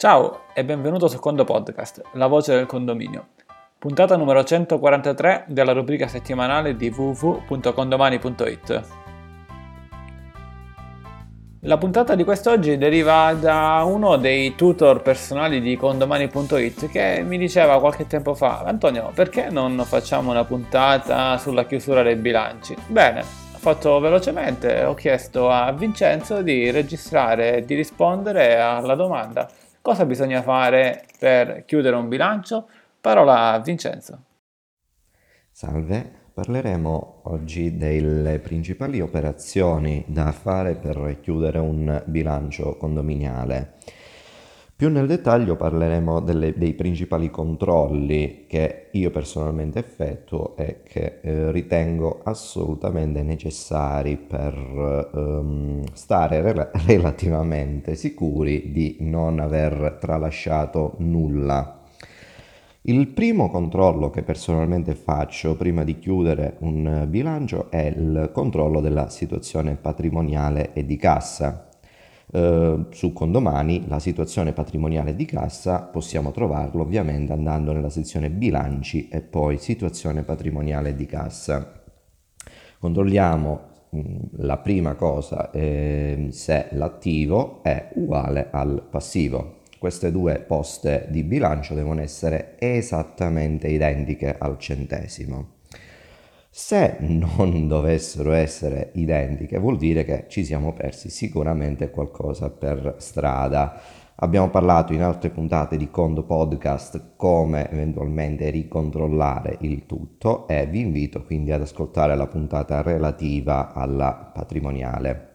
Ciao e benvenuto su Condo Podcast, la voce del condominio. Puntata numero 143 della rubrica settimanale di www.condomani.it. La puntata di quest'oggi deriva da uno dei tutor personali di condomani.it che mi diceva qualche tempo fa Antonio perché non facciamo una puntata sulla chiusura dei bilanci? Bene, ho fatto velocemente, ho chiesto a Vincenzo di registrare e di rispondere alla domanda Cosa bisogna fare per chiudere un bilancio? Parola a Vincenzo. Salve, parleremo oggi delle principali operazioni da fare per chiudere un bilancio condominiale. Più nel dettaglio parleremo delle, dei principali controlli che io personalmente effettuo e che eh, ritengo assolutamente necessari per ehm, stare re- relativamente sicuri di non aver tralasciato nulla. Il primo controllo che personalmente faccio prima di chiudere un bilancio è il controllo della situazione patrimoniale e di cassa. Eh, su Condomani la situazione patrimoniale di cassa possiamo trovarlo ovviamente andando nella sezione bilanci e poi situazione patrimoniale di cassa. Controlliamo mm, la prima cosa eh, se l'attivo è uguale al passivo. Queste due poste di bilancio devono essere esattamente identiche al centesimo. Se non dovessero essere identiche, vuol dire che ci siamo persi sicuramente qualcosa per strada. Abbiamo parlato in altre puntate di Condo Podcast come eventualmente ricontrollare il tutto e vi invito quindi ad ascoltare la puntata relativa alla patrimoniale.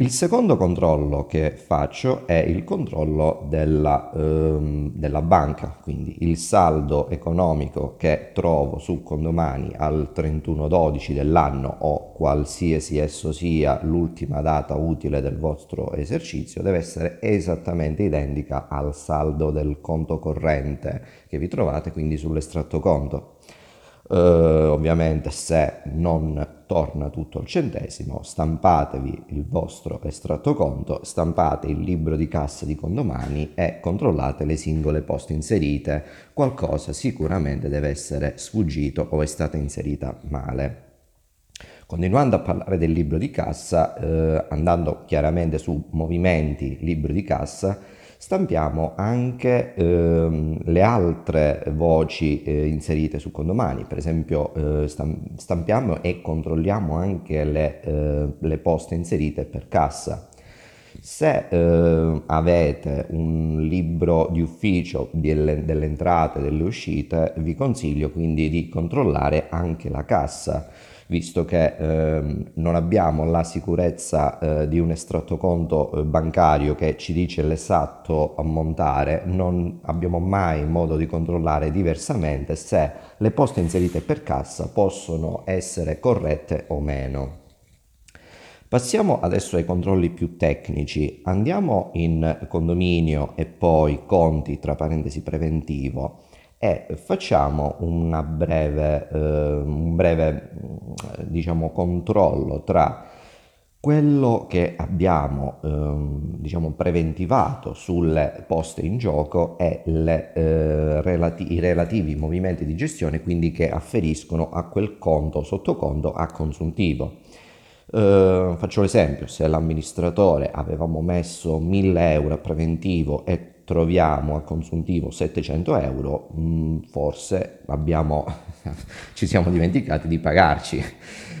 Il secondo controllo che faccio è il controllo della, ehm, della, banca, quindi il saldo economico che trovo su condomani al 31-12 dell'anno o qualsiasi esso sia l'ultima data utile del vostro esercizio deve essere esattamente identica al saldo del conto corrente che vi trovate quindi sull'estratto conto. Uh, ovviamente se non torna tutto al centesimo, stampatevi il vostro estratto conto, stampate il libro di cassa di condomani e controllate le singole poste inserite. Qualcosa sicuramente deve essere sfuggito o è stata inserita male. Continuando a parlare del libro di cassa, eh, andando chiaramente su movimenti libro di cassa, stampiamo anche ehm, le altre voci eh, inserite su condomani, per esempio eh, stampiamo e controlliamo anche le, eh, le poste inserite per cassa. Se eh, avete un libro di ufficio delle, delle entrate e delle uscite, vi consiglio quindi di controllare anche la cassa visto che ehm, non abbiamo la sicurezza eh, di un estratto conto eh, bancario che ci dice l'esatto ammontare, non abbiamo mai modo di controllare diversamente se le poste inserite per cassa possono essere corrette o meno. Passiamo adesso ai controlli più tecnici. Andiamo in condominio e poi conti tra parentesi preventivo e facciamo breve, eh, un breve diciamo, controllo tra quello che abbiamo eh, diciamo, preventivato sulle poste in gioco e le, eh, relati- i relativi movimenti di gestione quindi che afferiscono a quel conto sottoconto a consuntivo. Uh, faccio l'esempio, se l'amministratore avevamo messo 1000 euro a preventivo e troviamo a consuntivo 700 euro, mh, mm, forse abbiamo, ci siamo dimenticati di pagarci.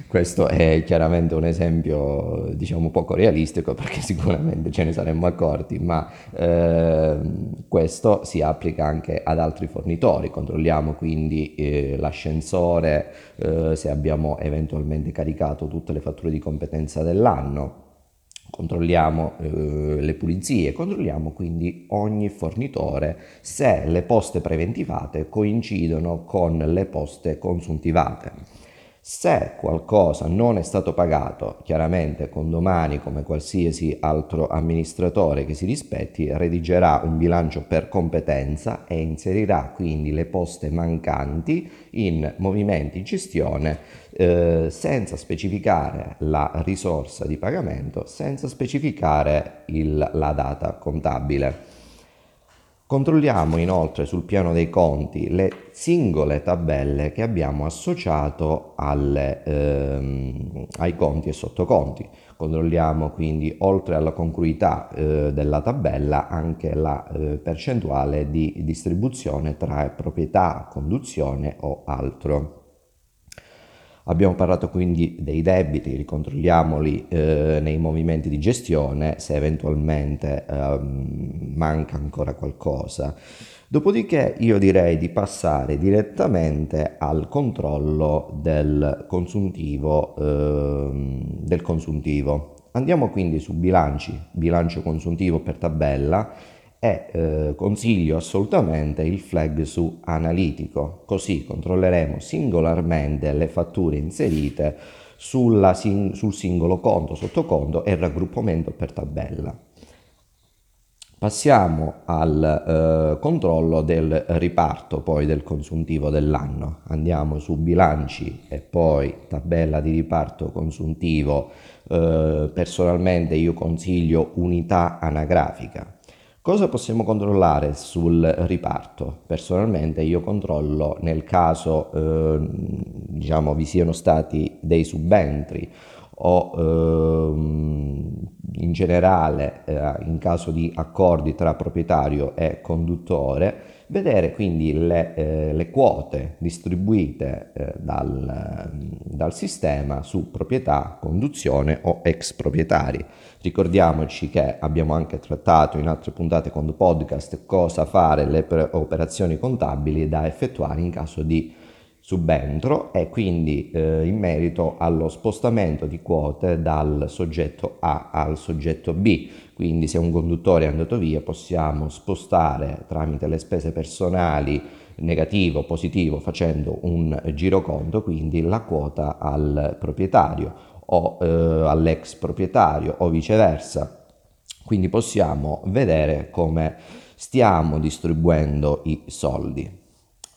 Questo è chiaramente un esempio, diciamo, poco realistico perché sicuramente ce ne saremmo accorti, ma eh, questo si applica anche ad altri fornitori. Controlliamo quindi eh, l'ascensore, eh, se abbiamo eventualmente caricato tutte le fatture di competenza dell'anno controlliamo eh, le pulizie, controlliamo quindi ogni fornitore se le poste preventivate coincidono con le poste consuntivate. Se qualcosa non è stato pagato, chiaramente con domani, come qualsiasi altro amministratore che si rispetti, redigerà un bilancio per competenza e inserirà quindi le poste mancanti in movimenti gestione eh, senza specificare la risorsa di pagamento, senza specificare il, la data contabile. Controlliamo inoltre sul piano dei conti le singole tabelle che abbiamo associato alle, ehm, ai conti e sottoconti. Controlliamo quindi oltre alla congruità eh, della tabella anche la eh, percentuale di distribuzione tra proprietà, conduzione o altro. Abbiamo parlato quindi dei debiti, ricontrolliamoli eh, nei movimenti di gestione se eventualmente eh, manca ancora qualcosa. Dopodiché io direi di passare direttamente al controllo del consuntivo. Eh, del consuntivo. Andiamo quindi su bilanci, bilancio consuntivo per tabella e eh, consiglio assolutamente il flag su analitico, così controlleremo singolarmente le fatture inserite sulla, sul singolo conto, sottoconto e raggruppamento per tabella. Passiamo al eh, controllo del riparto poi del consuntivo dell'anno. Andiamo su bilanci e poi tabella di riparto consuntivo. Eh, personalmente io consiglio unità anagrafica Cosa possiamo controllare sul riparto? Personalmente io controllo nel caso eh, diciamo, vi siano stati dei subentri o eh, in generale eh, in caso di accordi tra proprietario e conduttore vedere quindi le, eh, le quote distribuite eh, dal, dal, sistema su proprietà, conduzione o ex proprietari. Ricordiamoci che abbiamo anche trattato in altre puntate con podcast cosa fare le operazioni contabili da effettuare in caso di subentro e quindi eh, in merito allo spostamento di quote dal soggetto A al soggetto B. Quindi se un conduttore è andato via possiamo spostare tramite le spese personali negativo, positivo facendo un giroconto, quindi la quota al proprietario o eh, all'ex proprietario o viceversa. Quindi possiamo vedere come stiamo distribuendo i soldi.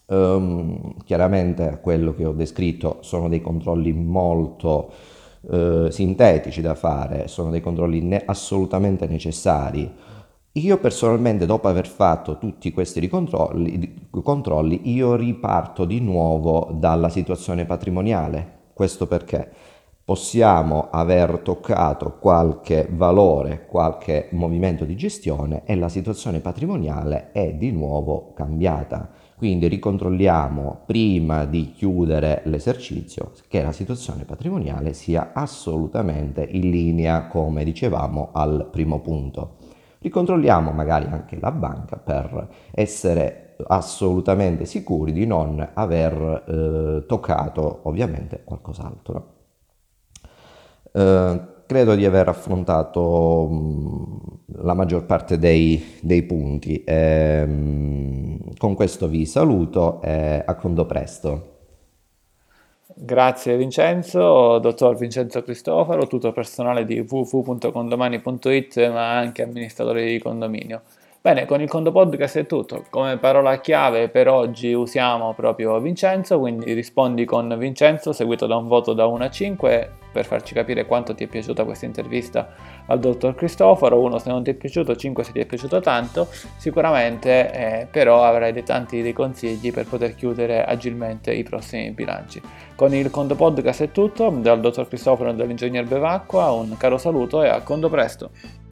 Um, chiaramente quello che ho descritto sono dei controlli molto uh, sintetici da fare, sono dei controlli ne- assolutamente necessari. Io personalmente, dopo aver fatto tutti questi controlli, controlli, io riparto di nuovo dalla situazione patrimoniale. Questo perché possiamo aver toccato qualche valore, qualche movimento di gestione e la situazione patrimoniale è di nuovo cambiata. Quindi ricontrolliamo prima di chiudere l'esercizio che la situazione patrimoniale sia assolutamente in linea, come dicevamo al primo punto. Ricontrolliamo magari anche la banca per essere assolutamente sicuri di non aver eh, toccato ovviamente qualcos'altro. Eh, credo di aver affrontato mh, la maggior parte dei, dei punti. E, mh, con questo vi saluto e a conto presto. Grazie Vincenzo, dottor Vincenzo Cristoforo, tutto personale di www.condomani.it ma anche amministratore di condominio. Bene, con il Conto Podcast è tutto. Come parola chiave per oggi usiamo proprio Vincenzo, quindi rispondi con Vincenzo seguito da un voto da 1 a 5 per farci capire quanto ti è piaciuta questa intervista al dottor Cristoforo, 1 se non ti è piaciuto, 5 se ti è piaciuto tanto, sicuramente eh, però avrai dei tanti dei consigli per poter chiudere agilmente i prossimi bilanci. Con il Conto Podcast è tutto, dal dottor Cristoforo e dall'ingegner Bevacqua un caro saluto e a conto presto!